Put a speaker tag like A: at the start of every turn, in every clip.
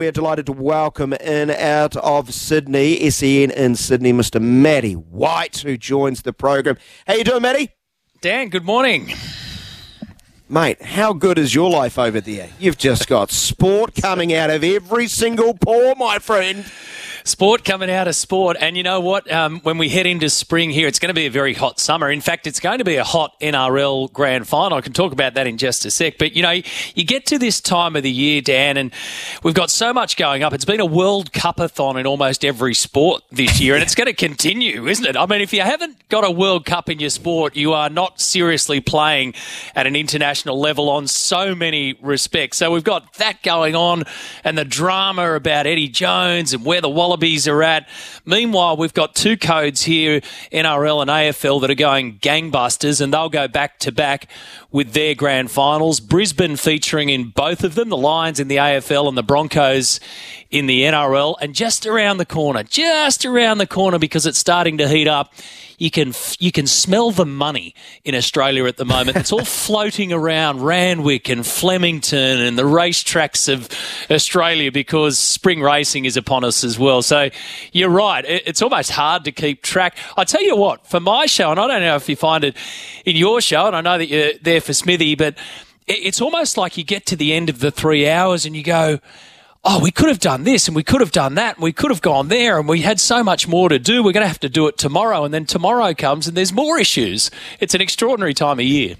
A: We're delighted to welcome in out of Sydney, SEN in Sydney, Mr. Matty White, who joins the program. How you doing, Matty?
B: Dan, good morning.
A: Mate, how good is your life over there? You've just got sport coming out of every single pore, my friend.
B: Sport coming out of sport. And you know what? Um, when we head into spring here, it's going to be a very hot summer. In fact, it's going to be a hot NRL grand final. I can talk about that in just a sec. But, you know, you get to this time of the year, Dan, and we've got so much going up. It's been a World Cup-a-thon in almost every sport this year, and it's going to continue, isn't it? I mean, if you haven't got a World Cup in your sport, you are not seriously playing at an international level on so many respects. So we've got that going on and the drama about Eddie Jones and where the Wallabies Wallabies are at. Meanwhile, we've got two codes here, NRL and AFL, that are going gangbusters, and they'll go back to back with their grand finals. Brisbane featuring in both of them, the Lions in the AFL and the Broncos in the NRL. And just around the corner, just around the corner, because it's starting to heat up you can you can smell the money in Australia at the moment. It's all floating around Randwick and Flemington and the racetracks of Australia because spring racing is upon us as well. So you're right. It's almost hard to keep track. I tell you what, for my show, and I don't know if you find it in your show, and I know that you're there for Smithy, but it's almost like you get to the end of the three hours and you go oh, we could have done this and we could have done that and we could have gone there and we had so much more to do. We're going to have to do it tomorrow. And then tomorrow comes and there's more issues. It's an extraordinary time of year.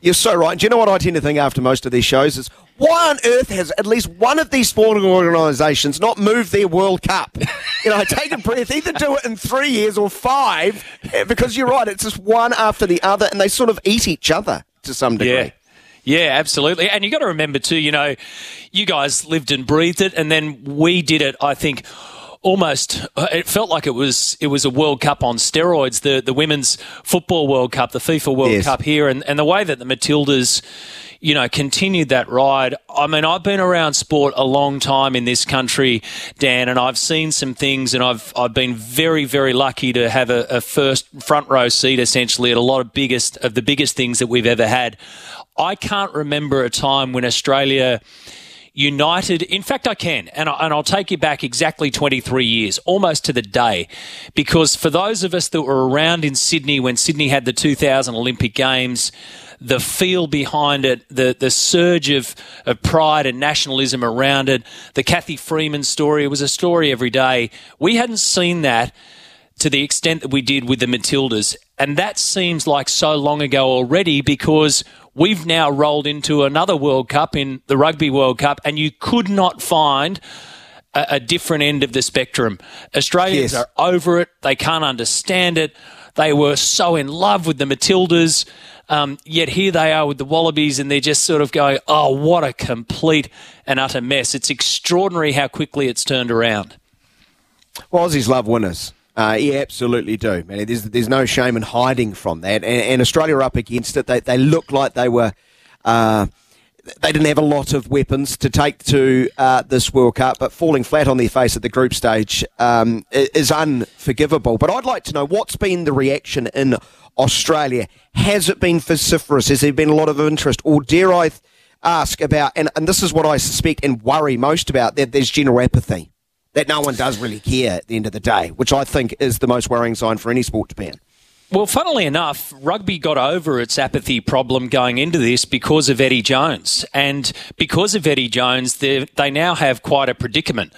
A: You're so right. Do you know what I tend to think after most of these shows is why on earth has at least one of these sporting organisations not moved their World Cup? You know, take a breath. Either do it in three years or five, eh, because you're right. It's just one after the other, and they sort of eat each other to some degree.
B: Yeah. Yeah, absolutely. And you got to remember too, you know, you guys lived and breathed it, and then we did it. I think almost uh, it felt like it was it was a World Cup on steroids. The the women's football World Cup, the FIFA World yes. Cup here, and and the way that the Matildas. You know, continued that ride. I mean, I've been around sport a long time in this country, Dan, and I've seen some things, and I've I've been very, very lucky to have a, a first front row seat, essentially, at a lot of biggest of the biggest things that we've ever had. I can't remember a time when Australia united. In fact, I can, and, I, will take you back exactly 23 years, almost to the day, because for those of us that were around in Sydney when Sydney had the 2000 Olympic Games, the feel behind it, the the surge of, of pride and nationalism around it, the Cathy Freeman story, it was a story every day. We hadn't seen that to the extent that we did with the Matildas. And that seems like so long ago already because we've now rolled into another World Cup in the Rugby World Cup, and you could not find a, a different end of the spectrum. Australians yes. are over it, they can't understand it. They were so in love with the Matildas. Um, yet here they are with the Wallabies, and they're just sort of going, oh, what a complete and utter mess. It's extraordinary how quickly it's turned around.
A: Well, Aussies love winners. Uh, yeah, absolutely do. Man, there's, there's no shame in hiding from that. And, and Australia are up against it. They, they look like they were. Uh, they didn't have a lot of weapons to take to uh, this World Cup, but falling flat on their face at the group stage um, is unforgivable. But I'd like to know what's been the reaction in Australia. Has it been vociferous? Has there been a lot of interest? Or dare I ask about, and, and this is what I suspect and worry most about, that there's general apathy that no one does really care at the end of the day, which I think is the most worrying sign for any sport to be in.
B: Well, funnily enough, rugby got over its apathy problem going into this because of Eddie Jones. And because of Eddie Jones, they now have quite a predicament.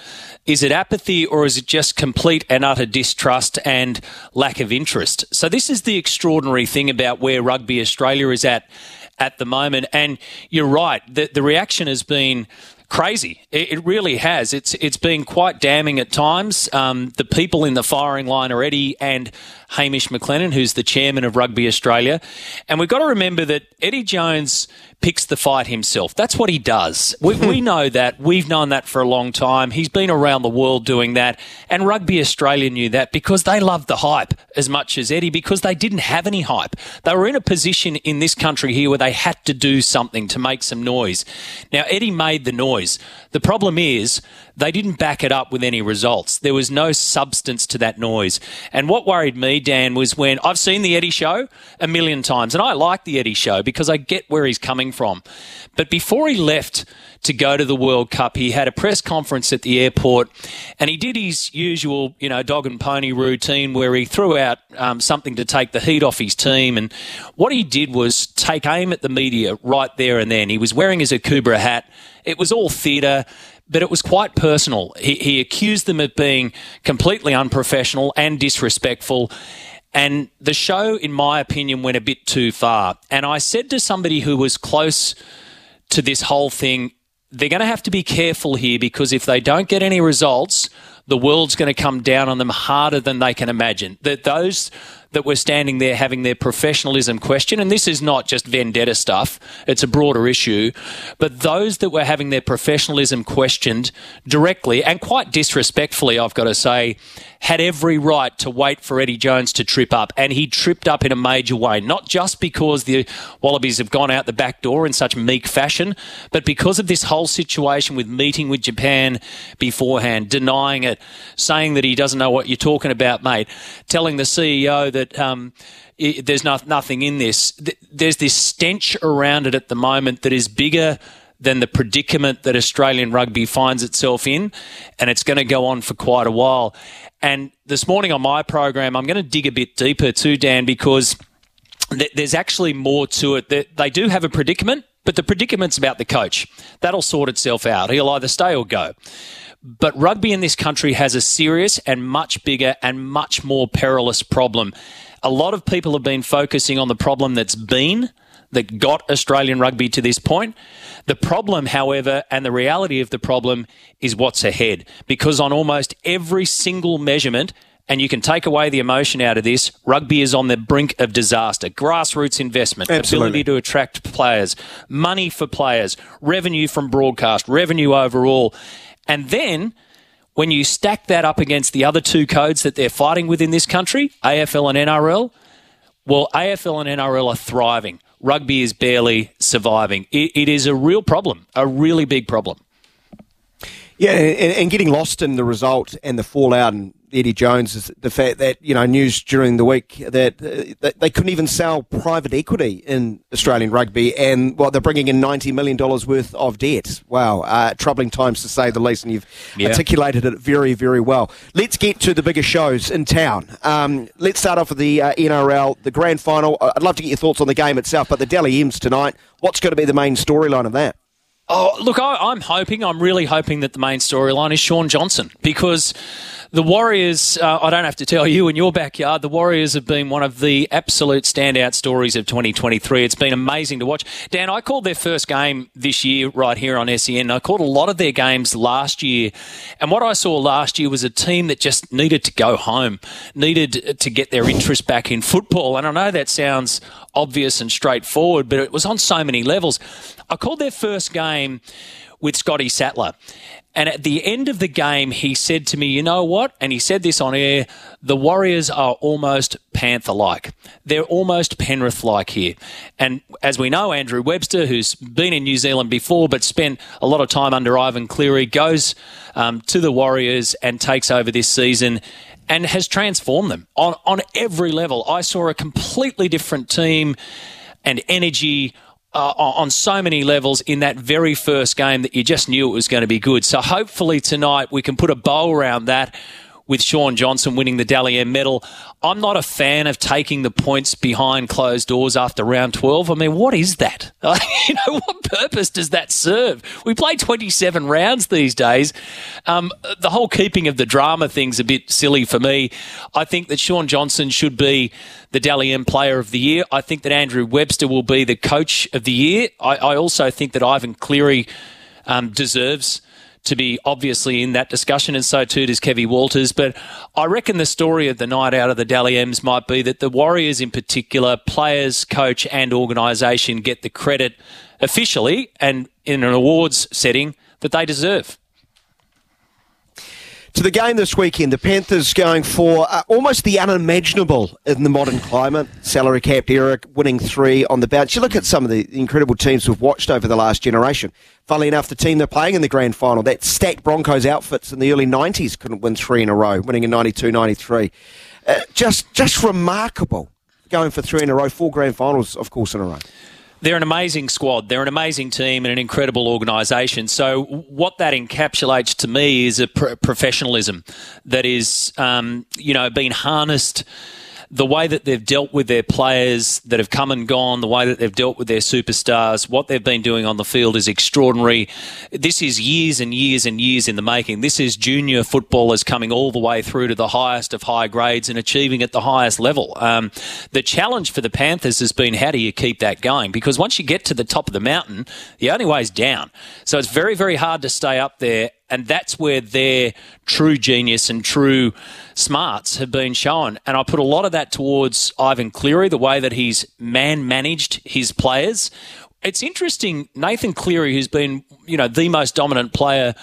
B: Is it apathy or is it just complete and utter distrust and lack of interest? So, this is the extraordinary thing about where Rugby Australia is at at the moment. And you're right, the, the reaction has been crazy. It, it, really has. It's it's been quite damning at times. Um, the people in the firing line are Eddie and Hamish McLennan, who's the chairman of Rugby Australia, and we've got to remember that Eddie Jones picks the fight himself. That's what he does. We, we know that. We've known that for a long time. He's been around the world doing that. And Rugby Australia knew that because they loved the hype as much as Eddie because they didn't have any hype. They were in a position in this country here where they had to do something to make some noise. Now, Eddie made the noise. The problem is they didn't back it up with any results. There was no substance to that noise. And what worried me, Dan, was when I've seen the Eddie show a million times, and I like the Eddie show because I get where he's coming from. But before he left to go to the World Cup, he had a press conference at the airport, and he did his usual, you know, dog and pony routine where he threw out um, something to take the heat off his team. And what he did was take aim at the media right there and then. He was wearing his Akubra hat. It was all theatre but it was quite personal. He, he, accused them of being completely unprofessional and disrespectful. And the show, in my opinion, went a bit too far. And I said to somebody who was close to this whole thing, they're going to have to be careful here because if they don't get any results, the world's going to come down on them harder than they can imagine. That those that were standing there having their professionalism questioned. And this is not just vendetta stuff, it's a broader issue. But those that were having their professionalism questioned directly and quite disrespectfully, I've got to say, had every right to wait for Eddie Jones to trip up. And he tripped up in a major way, not just because the Wallabies have gone out the back door in such meek fashion, but because of this whole situation with meeting with Japan beforehand, denying it, saying that he doesn't know what you're talking about, mate, telling the CEO that um, it, there's not, nothing in this. There's this stench around it at the moment that is bigger than the predicament that Australian rugby finds itself in, and it's going to go on for quite a while. And this morning on my program, I'm going to dig a bit deeper too, Dan, because there's actually more to it. They do have a predicament, but the predicament's about the coach. That'll sort itself out. He'll either stay or go. But rugby in this country has a serious and much bigger and much more perilous problem. A lot of people have been focusing on the problem that's been, that got Australian rugby to this point. The problem, however, and the reality of the problem is what's ahead. Because on almost every single measurement, and you can take away the emotion out of this. Rugby is on the brink of disaster. Grassroots investment, Absolutely. ability to attract players, money for players, revenue from broadcast, revenue overall. And then when you stack that up against the other two codes that they're fighting with in this country, AFL and NRL, well, AFL and NRL are thriving. Rugby is barely surviving. it, it is a real problem, a really big problem.
A: Yeah, and, and, getting lost in the result and the fallout and Eddie Jones is the fact that you know news during the week that, uh, that they couldn't even sell private equity in Australian rugby, and well, they're bringing in ninety million dollars worth of debt. Wow, uh, troubling times to say the least, and you've yeah. articulated it very, very well. Let's get to the bigger shows in town. Um, let's start off with the uh, NRL, the grand final. I'd love to get your thoughts on the game itself, but the Dally M's tonight. What's going to be the main storyline of that?
B: Oh, look, I, am hoping, I'm really hoping that the main storyline is Shaun Johnson because the Warriors, uh, I don't have to tell you, in your backyard, the Warriors have been one of the absolute standout stories of 2023. It's been amazing to watch. Dan, I called their first game this year right here on SEN. I called a lot of their games last year. And what I saw last year was a team that just needed to go home, needed to get their interest back in football. And I know that sounds obvious and straightforward, but it was on so many levels. I called their first game with Scotty Sattler. And at the end of the game, he said to me, You know what? And he said this on air the Warriors are almost Panther like. They're almost Penrith like here. And as we know, Andrew Webster, who's been in New Zealand before but spent a lot of time under Ivan Cleary, goes um, to the Warriors and takes over this season and has transformed them on, on every level. I saw a completely different team and energy uh, on so many levels in that very first game that you just knew it was going to be good. So hopefully tonight we can put a bow around that with Shaun Johnson winning the Dally M medal. I'm not a fan of taking the points behind closed doors after round 12. I mean, what is that? you know, what purpose does that serve? We play 27 rounds these days. Um, the whole keeping of the drama thing's a bit silly for me. I think that Shaun Johnson should be the Dally M Player of the Year. I think that Andrew Webster will be the Coach of the Year. I, I also think that Ivan Cleary um, deserves to be obviously in that discussion, and so too does Kevin Walters. But I reckon the story of the night out of the Dally M's might be that the Warriors, in particular, players, coach, and organisation, get the credit officially and in an awards setting that they deserve.
A: To the game this weekend, the Panthers going for uh, almost the unimaginable in the modern climate. Salary capped era, winning three on the bounce. You look at some of the incredible teams we've watched over the last generation. Funnily enough, the team they're playing in the grand final, that stacked Broncos outfits in the early 90s, couldn't win three in a row, winning in 92 93. Uh, just, just remarkable going for three in a row, four grand finals, of course, in a row.
B: They're an amazing squad. They're an amazing team and an incredible organisation. So, what that encapsulates to me is a professionalism that is, um, you know, being harnessed the way that they've dealt with their players that have come and gone, the way that they've dealt with their superstars, what they've been doing on the field is extraordinary. This is years and years and years in the making. This is junior footballers coming all the way through to the highest of high grades and achieving at the highest level. Um, the challenge for the Panthers has been how do you keep that going? Because once you get to the top of the mountain, the only way is down. So it's very, very hard to stay up there and that's where their true genius and true smarts have been shown. And I put a lot of that towards Ivan Cleary, the way that he's man managed his players. It's interesting, Nathan Cleary, who's been, you know, the most dominant player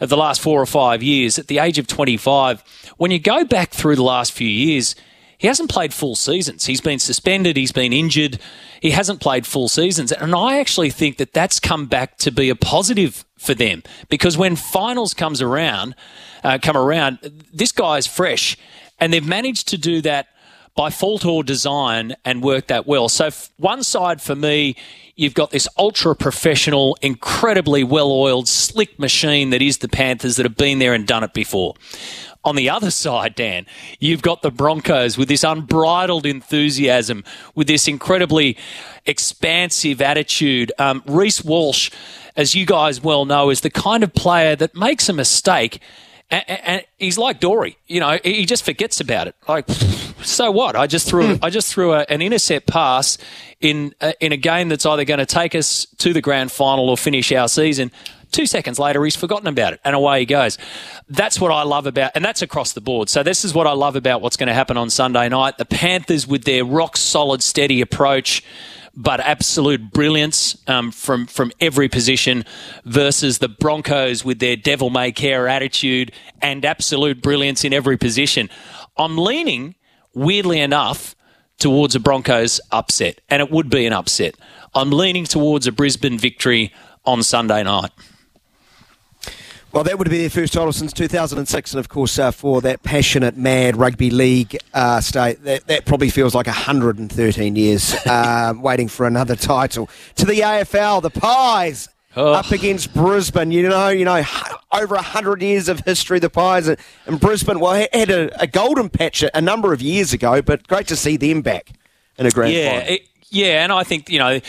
B: of the last four or five years, at the age of 25, when you go back through the last few years, he hasn't played full seasons. He's been suspended, he's been injured, he hasn't played full seasons. And I actually think that that's come back to be a positive for them because when finals comes around, uh, come around, this guy's fresh, and they've managed to do that by fault or design and work that well. So one side for me, you've got this ultra professional, incredibly well oiled, slick machine that is the Panthers that have been there and done it before. On the other side, Dan, you've got the Broncos with this unbridled enthusiasm, with this incredibly expansive attitude. Um, Reece Walsh, as you guys well know, is the kind of player that makes a mistake and, he's like Dory, you know, he just forgets about it. Like, so what? I just threw. I just threw a, an intercept pass in a, in a game that's either going to take us to the grand final or finish our season. Two seconds later, he's forgotten about it, and away he goes. That's what I love about, and that's across the board. So this is what I love about what's going to happen on Sunday night. The Panthers, with their rock solid, steady approach, but absolute brilliance um, from from every position, versus the Broncos with their devil may care attitude and absolute brilliance in every position. I'm leaning, weirdly enough, towards a Broncos upset, and it would be an upset. I'm leaning towards a Brisbane victory on Sunday night.
A: Well, that would be their first title since 2006, and of course, uh, for that passionate, mad rugby league uh, state, that, that probably feels like 113 years uh, waiting for another title. To the AFL, the Pies oh. up against Brisbane. You know, you know, over 100 years of history, the Pies and, Brisbane. Well, had a, a, golden patch a number of years ago, but great to see them back in a grand
B: yeah,
A: final.
B: It, yeah, and I think you know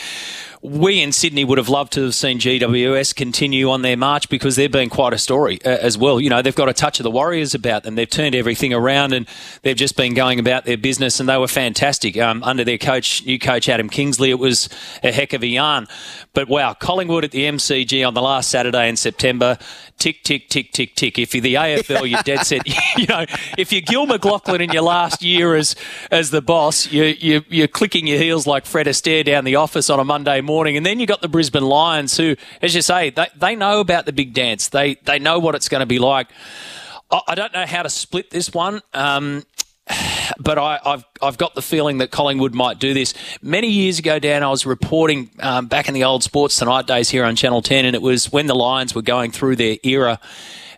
B: we in Sydney would have loved to have seen GWS continue on their march because they've been quite a story uh, as well. You know, they've got a touch of the Warriors about them. They've turned everything around and they've just been going about their business and they were fantastic. Um, under their coach, new coach Adam Kingsley, it was a heck of a yarn. But wow, Collingwood at the MCG on the last Saturday in September, tick, tick, tick, tick, tick. If you're the AFL, you're dead set. you know, if you're Gil McLachlan in your last year as as the boss, you, you, you're clicking your heels like Fred Astaire down the office on a Monday morning. And then you've got the Brisbane Lions who, as you say, they, they know about the big dance. They, they know what it's going to be like. I, I don't know how to split this one. Um, but I, have I've got the feeling that Collingwood might do this. Many years ago, Dan, I was reporting um, back in the old Sports Tonight days here on Channel 10, and it was when the Lions were going through their era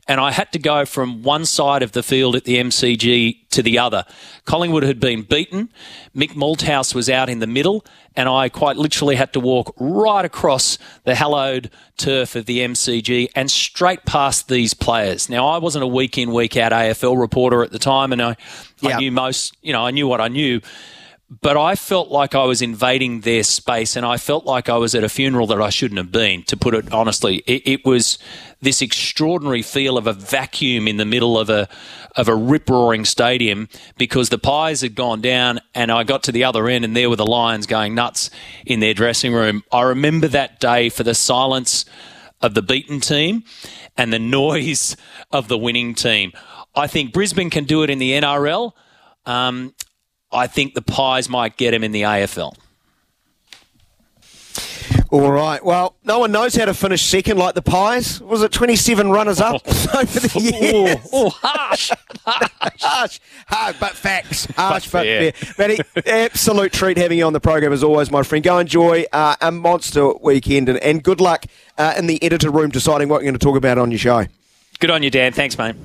B: and I had to go from one side of the field at the MCG to the other. Collingwood had been beaten. Mick Malthouse was out in the middle, and I quite literally had to walk right across the hallowed turf of the MCG and straight past these players. Now, I wasn't a week in, week out AFL reporter at the time, and I, yeah. I knew most, you know, I knew what I knew but I felt like I was invading their space and I felt like I was at a funeral that I shouldn't have been, to put it honestly. It, it was this extraordinary feel of a vacuum in the middle of a, of a rip roaring stadium because the Pies had gone down and I got to the other end and there were the Lions going nuts in their dressing room. I remember that day for the silence of the beaten team and the noise of the winning team. I think Brisbane can do it in the NRL. Um, I think the Pies might get him in the AFL.
A: All right. Well, no one knows how to finish second like the Pies. Was it 27 runners up over the years?
B: Oh, oh harsh.
A: harsh, harsh, but facts. Harsh, but,
B: But fair.
A: fair. Matty, absolute treat having you on the program as always, my friend. Go enjoy uh, a monster weekend and, and good luck uh, in the editor room deciding what you're going to talk about on your show.
B: Good on you, Dan. Thanks, mate.